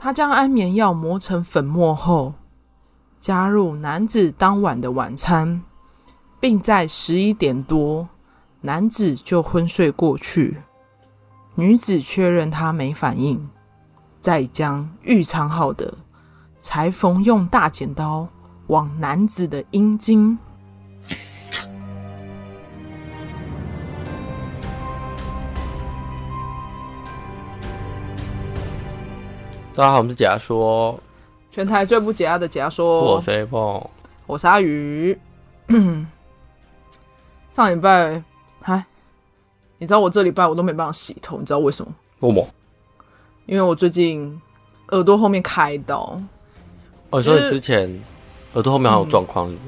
他将安眠药磨成粉末后，加入男子当晚的晚餐，并在十一点多，男子就昏睡过去。女子确认他没反应，再将预藏好的裁缝用大剪刀往男子的阴茎。大家好，我们是解压说，全台最不解压的解压说。我是 Apple，我是阿鱼。上礼拜，嗨，你知道我这礼拜我都没办法洗头，你知道为什么？为什么？因为我最近耳朵后面开刀。哦，所以之前耳朵后面还有状况、嗯？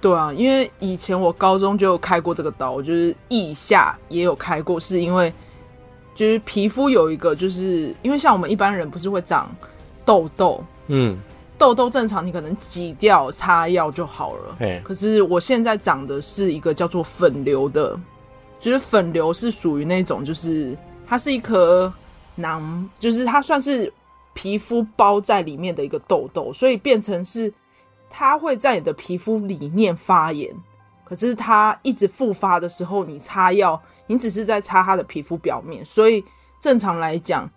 对啊，因为以前我高中就有开过这个刀，就是腋下也有开过，是因为。就是皮肤有一个，就是因为像我们一般人不是会长痘痘，嗯，痘痘正常你可能挤掉擦药就好了，可是我现在长的是一个叫做粉瘤的，就是粉瘤是属于那种，就是它是一颗囊，就是它算是皮肤包在里面的一个痘痘，所以变成是它会在你的皮肤里面发炎，可是它一直复发的时候，你擦药。你只是在擦它的皮肤表面，所以正常来讲，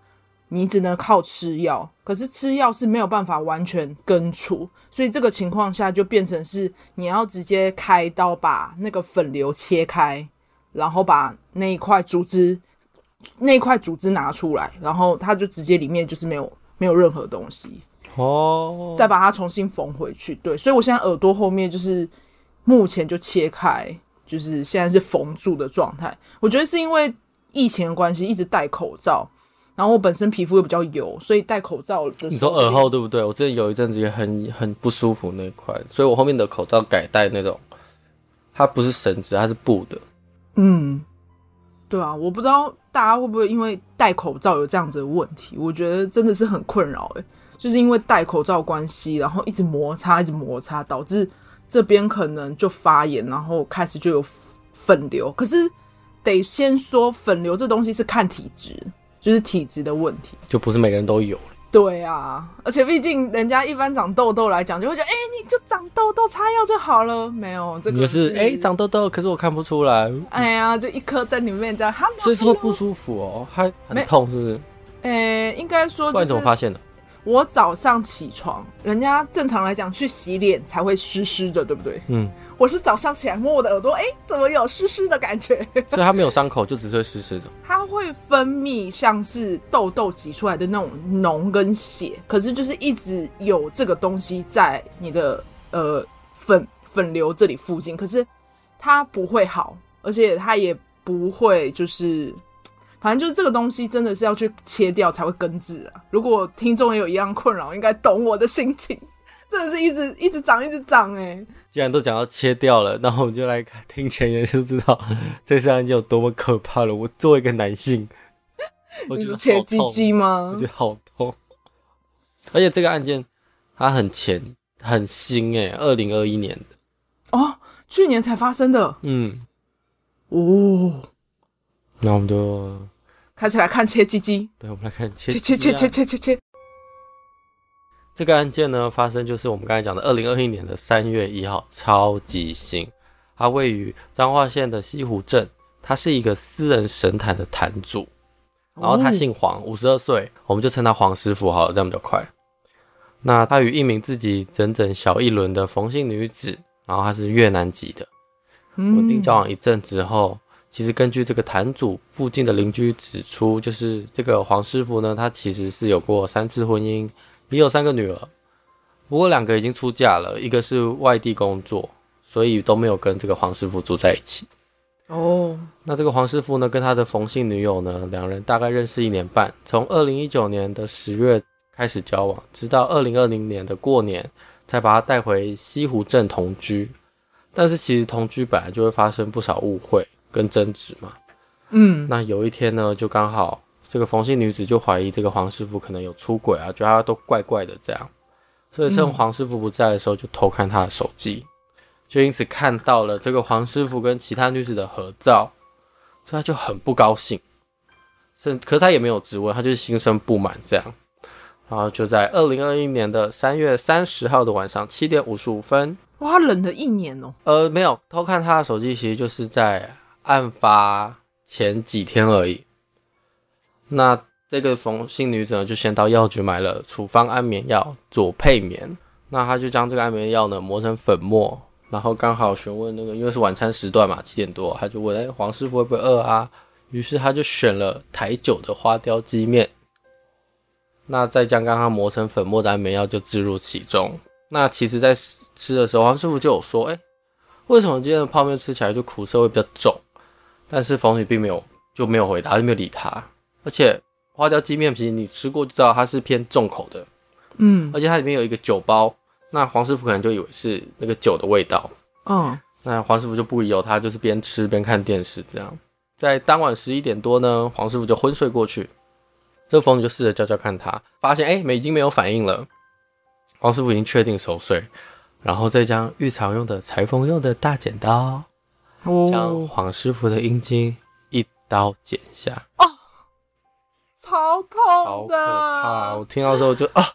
你只能靠吃药。可是吃药是没有办法完全根除，所以这个情况下就变成是你要直接开刀把那个粉瘤切开，然后把那一块组织那一块组织拿出来，然后它就直接里面就是没有没有任何东西哦，再把它重新缝回去。对，所以我现在耳朵后面就是目前就切开。就是现在是缝住的状态，我觉得是因为疫情的关系，一直戴口罩，然后我本身皮肤又比较油，所以戴口罩的时候。你说耳后对不对？我之前有一阵子也很很不舒服那块，所以我后面的口罩改戴那种，它不是绳子，它是布的。嗯，对啊，我不知道大家会不会因为戴口罩有这样子的问题，我觉得真的是很困扰诶，就是因为戴口罩关系，然后一直摩擦，一直摩擦，导致。这边可能就发炎，然后开始就有粉瘤。可是得先说，粉瘤这东西是看体质，就是体质的问题，就不是每个人都有。对啊，而且毕竟人家一般长痘痘来讲，就会觉得，哎，你就长痘痘，擦药就好了。没有这个是，哎，长痘痘，可是我看不出来。哎呀，就一颗在里面这样，所以是会不舒服哦，还很痛，是不是？哎，应该说，不然怎么发现的？我早上起床，人家正常来讲去洗脸才会湿湿的，对不对？嗯，我是早上起来摸我的耳朵，哎，怎么有湿湿的感觉？所以它没有伤口，就只是会湿湿的。它会分泌像是痘痘挤出来的那种脓跟血，可是就是一直有这个东西在你的呃粉粉瘤这里附近，可是它不会好，而且它也不会就是。反正就是这个东西真的是要去切掉才会根治啊！如果听众也有一样困扰，应该懂我的心情。真的是一直一直长，一直长哎、欸！既然都讲到切掉了，那我们就来听前言，就知道这次案件有多么可怕了。我作为一个男性，我觉得切鸡鸡吗？我觉得好痛。而且这个案件它很前很新哎、欸，二零二一年的哦，去年才发生的。嗯，哦，那我们就。开始来看切鸡鸡，对，我们来看切切切切切切切切。这个案件呢，发生就是我们刚才讲的二零二一年的三月一号，超级新。它位于彰化县的西湖镇，他是一个私人神坛的坛主，然后他姓黄，五十二岁，我们就称他黄师傅好了，这样比较快。那他与一名自己整整小一轮的冯姓女子，然后他是越南籍的，稳定交往一阵之后。其实根据这个坛主附近的邻居指出，就是这个黄师傅呢，他其实是有过三次婚姻，也有三个女儿，不过两个已经出嫁了，一个是外地工作，所以都没有跟这个黄师傅住在一起。哦，那这个黄师傅呢，跟他的冯姓女友呢，两人大概认识一年半，从二零一九年的十月开始交往，直到二零二零年的过年才把他带回西湖镇同居。但是其实同居本来就会发生不少误会。跟争执嘛，嗯，那有一天呢，就刚好这个冯姓女子就怀疑这个黄师傅可能有出轨啊，觉得他都怪怪的这样，所以趁黄师傅不在的时候就偷看他的手机，就因此看到了这个黄师傅跟其他女子的合照，所以他就很不高兴，是，可是他也没有质问，他就是心生不满这样，然后就在二零二一年的三月三十号的晚上七点五十五分，哇，他忍了一年哦。呃，没有偷看他的手机，其实就是在案发前几天而已。那这个冯姓女子呢，就先到药局买了处方安眠药左配眠，那她就将这个安眠药呢磨成粉末，然后刚好询问那个，因为是晚餐时段嘛，七点多，她就问，哎，黄师傅会不会饿啊？于是他就选了台酒的花雕鸡面。那再将刚刚磨成粉末的安眠药就置入其中。那其实，在吃的时候，黄师傅就有说：“哎、为什么今天的泡面吃起来就苦涩会比较重？”但是冯女并没有就没有回答，就没有理他。而且花雕鸡面皮你吃过就知道它是偏重口的，嗯，而且它里面有一个酒包。那黄师傅可能就以为是那个酒的味道，嗯。那黄师傅就不疑有他，就是边吃边看电视这样。在当晚十一点多呢，黄师傅就昏睡过去。这个冯女就试着叫叫看他，发现哎，没已经没有反应了。黄师傅已经确定熟睡，然后再将日常用的裁缝用的大剪刀，将黄师傅的阴茎一刀剪下。哦，超痛的！啊！我听到之后就啊，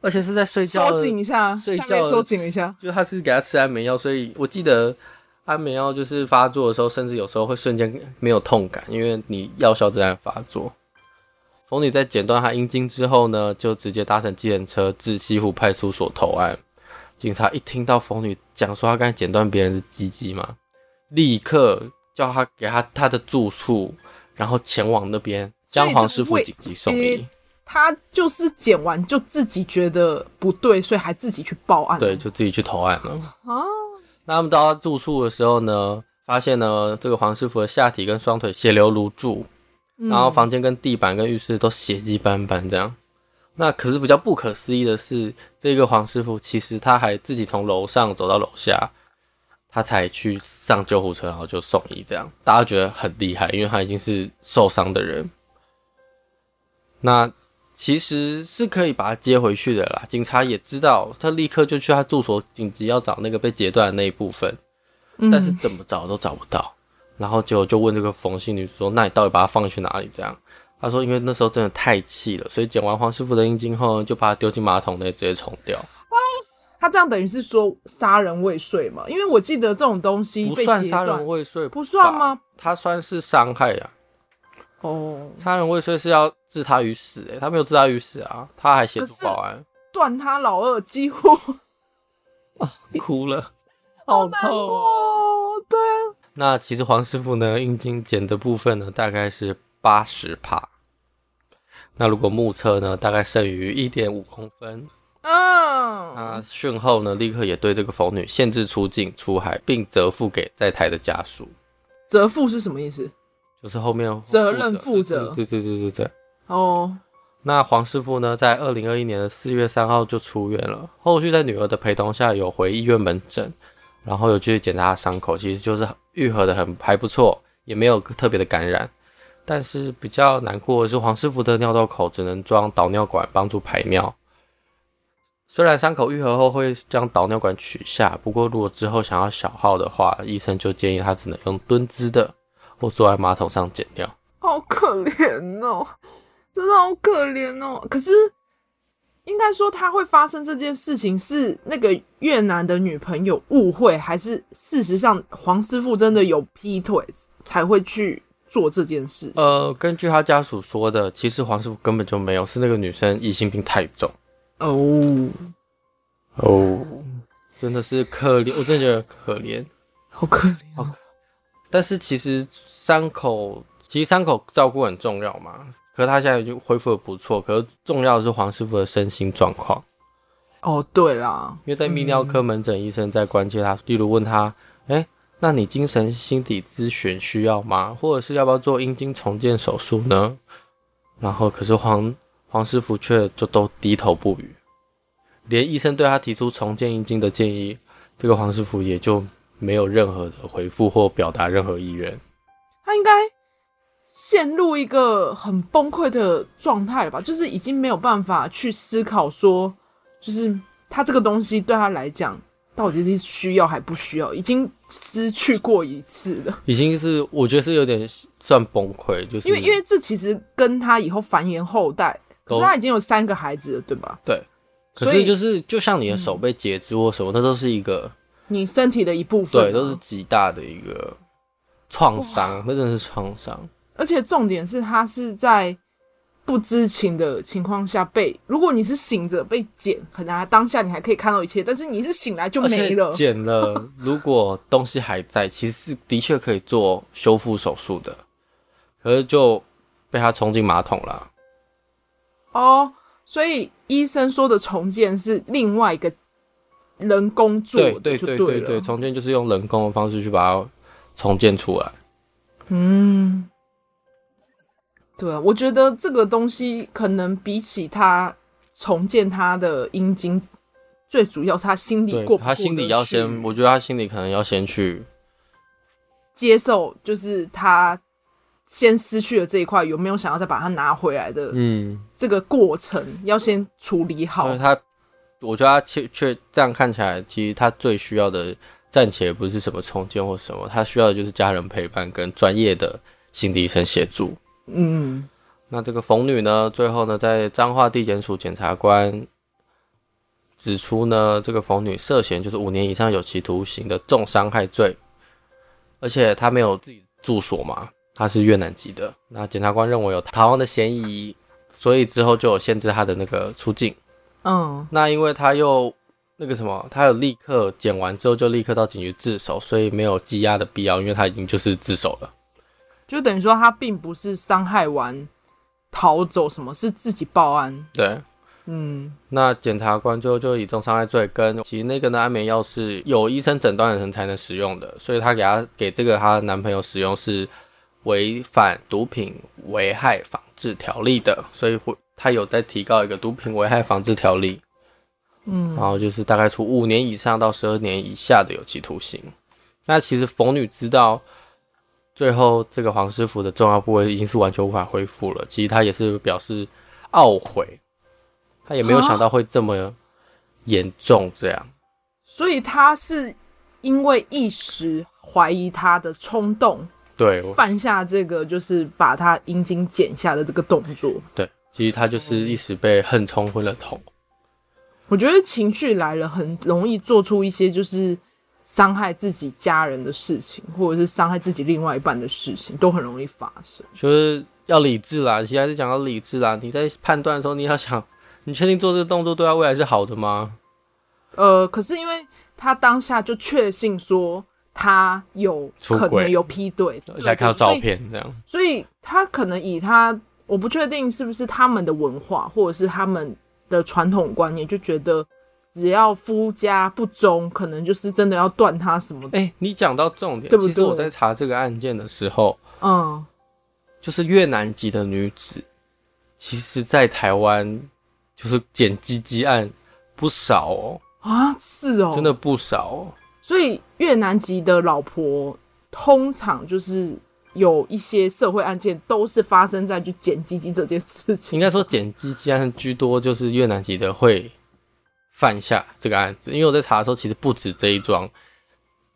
而且是在睡觉，收紧一下，睡觉收紧一下。就他是给他吃安眠药，所以我记得安眠药就是发作的时候，甚至有时候会瞬间没有痛感，因为你药效正在发作。冯女在剪断他阴茎之后呢，就直接搭乘计程车至西湖派出所投案。警察一听到冯女讲说她刚才剪断别人的鸡鸡嘛，立刻叫他给他他的住处，然后前往那边将黄师傅紧急送医。他就是剪完就自己觉得不对，所以还自己去报案。对，就自己去投案了。啊，那他们到他住处的时候呢，发现呢这个黄师傅的下体跟双腿血流如注。然后房间跟地板跟浴室都血迹斑斑这样，那可是比较不可思议的是，这个黄师傅其实他还自己从楼上走到楼下，他才去上救护车，然后就送医这样，大家觉得很厉害，因为他已经是受伤的人。那其实是可以把他接回去的啦，警察也知道，他立刻就去他住所紧急要找那个被截断的那一部分，但是怎么找都找不到。然后就就问这个冯姓女子说：“那你到底把它放去哪里？”这样，他说：“因为那时候真的太气了，所以剪完黄师傅的阴茎后，就把它丢进马桶内，直接冲掉。”他这样等于是说杀人未遂嘛？因为我记得这种东西不算杀人未遂，不算吗？他算是伤害呀。哦，杀人未遂是要置他于死，诶，他没有置他于死啊，他还协助保安，断他老二，几乎 啊，哭了，好痛哦，对啊。那其实黄师傅呢，阴茎剪的部分呢，大概是八十帕。那如果目测呢，大概剩余一点五公分。嗯。那讯后呢，立刻也对这个冯女限制出境出海，并责付给在台的家属。责付是什么意思？就是后面责任负责。对对对对对。哦。那黄师傅呢，在二零二一年的四月三号就出院了，后续在女儿的陪同下，有回医院门诊。然后有去检查伤口，其实就是愈合的很还不错，也没有特别的感染。但是比较难过的是，黄师傅的尿道口只能装导尿管帮助排尿。虽然伤口愈合后会将导尿管取下，不过如果之后想要小号的话，医生就建议他只能用蹲姿的，或坐在马桶上剪掉。好可怜哦，真的好可怜哦。可是。应该说他会发生这件事情是那个越南的女朋友误会，还是事实上黄师傅真的有劈腿才会去做这件事？呃，根据他家属说的，其实黄师傅根本就没有，是那个女生疑心病太重。哦哦，真的是可怜，我真的觉得可怜，好可怜，好可怜。但是其实伤口，其实伤口照顾很重要嘛。可是他现在已经恢复的不错，可是重要的是黄师傅的身心状况。哦，对啦，因为在泌尿科门诊，医生在关切他，嗯、例如问他：“哎、欸，那你精神心理咨询需要吗？或者是要不要做阴茎重建手术呢？”然后，可是黄黄师傅却就都低头不语，连医生对他提出重建阴茎的建议，这个黄师傅也就没有任何的回复或表达任何意愿。他应该。陷入一个很崩溃的状态了吧？就是已经没有办法去思考说，就是他这个东西对他来讲到底是需要还不需要？已经失去过一次了，已经是我觉得是有点算崩溃，就是因为因为这其实跟他以后繁衍后代可是他已经有三个孩子了，对吧？对。可是就是就像你的手被截肢或什么，那都是一个你身体的一部分，对，都是极大的一个创伤，那真的是创伤。而且重点是，他是在不知情的情况下被，如果你是醒着被剪，可能当下你还可以看到一切，但是你是醒来就没了。剪了，如果东西还在，其实是的确可以做修复手术的，可是就被他冲进马桶了。哦，所以医生说的重建是另外一个人工做的，对对对对对，重建就是用人工的方式去把它重建出来。嗯。对啊，我觉得这个东西可能比起他重建他的阴茎，最主要是他心里过，他心里要先，我觉得他心里可能要先去接受，就是他先失去了这一块，有没有想要再把它拿回来的？嗯，这个过程要先处理好。他，我觉得他却却这样看起来，其实他最需要的暂且不是什么重建或什么，他需要的就是家人陪伴跟专业的心理医生协助。嗯，那这个冯女呢，最后呢，在彰化地检署检察官指出呢，这个冯女涉嫌就是五年以上有期徒刑的重伤害罪，而且她没有自己住所嘛，她是越南籍的。那检察官认为有逃亡的嫌疑，所以之后就有限制他的那个出境。嗯，那因为他又那个什么，他有立刻检完之后就立刻到警局自首，所以没有羁押的必要，因为他已经就是自首了。就等于说，他并不是伤害完逃走，什么是自己报案？对，嗯，那检察官最后就以重伤害罪跟其实那个的安眠药是有医生诊断的人才能使用的，所以他给他给这个她男朋友使用是违反毒品危害防治条例的，所以会他有在提高一个毒品危害防治条例，嗯，然后就是大概处五年以上到十二年以下的有期徒刑。那其实冯女知道。最后，这个黄师傅的重要部位已经是完全无法恢复了。其实他也是表示懊悔，他也没有想到会这么严重这样。所以他是因为一时怀疑他的冲动，对，犯下这个就是把他阴茎剪下的这个动作。对，其实他就是一时被恨冲昏了头。我觉得情绪来了，很容易做出一些就是。伤害自己家人的事情，或者是伤害自己另外一半的事情，都很容易发生。就是要理智啦，其实还是讲到理智啦。你在判断的时候，你要想，你确定做这个动作对他未来是好的吗？呃，可是因为他当下就确信说他有可能有劈腿，而且看到照片这样，所以他可能以他，我不确定是不是他们的文化，或者是他们的传统观念，就觉得。只要夫家不忠，可能就是真的要断他什么的。哎、欸，你讲到重点，对不对？其实我在查这个案件的时候，嗯，就是越南籍的女子，其实，在台湾就是剪鸡鸡案不少哦。啊，是哦，真的不少哦。所以越南籍的老婆，通常就是有一些社会案件，都是发生在就剪鸡鸡这件事情。应该说，剪鸡鸡案居多，就是越南籍的会。犯下这个案子，因为我在查的时候，其实不止这一桩，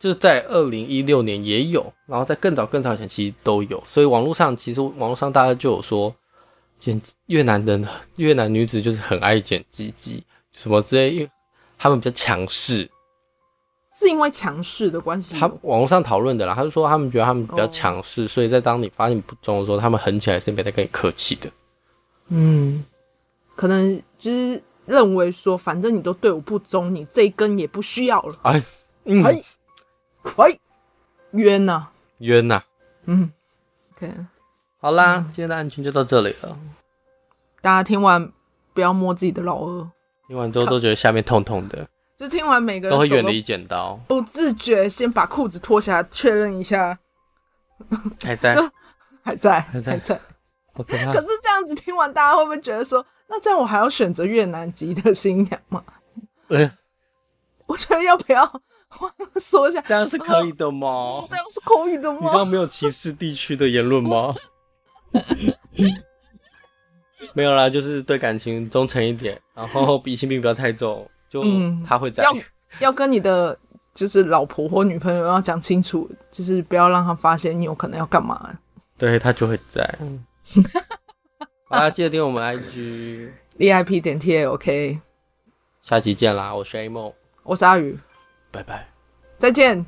就是在二零一六年也有，然后在更早更早以前其实都有，所以网络上其实网络上大家就有说，剪越南人越南女子就是很爱剪鸡鸡什么之类，因为他们比较强势，是因为强势的关系。他网络上讨论的啦，他就说他们觉得他们比较强势，oh. 所以在当你发现不忠的时候，他们狠起来是没在跟你客气的。嗯，可能就是。认为说，反正你都对我不忠，你这一根也不需要了。哎，嗯，哎，哎，冤呐，冤呐，嗯，OK，好啦，嗯，今天的案情就到这里了。大家听完不要摸自己的老二，听完之后都觉得下面痛痛的，就听完每个人都会远离剪刀，不自觉先把裤子脱下来确认一下，还在，还在，还在，还在。可是这样子听完，大家会不会觉得说？那这样我还要选择越南籍的新娘吗？对，我觉得要不要说一下？这样是可以的吗？这样是可以的吗？你这样没有歧视地区的言论吗？没有啦，就是对感情忠诚一点，然后比心病不要太重，就他会在、嗯、要要跟你的就是老婆或女朋友要讲清楚，就是不要让他发现你有可能要干嘛。对他就会在。大家记得订我们 IG VIP 点 T A OK，下期见啦！我是 A 梦，我是阿宇，拜拜，再见。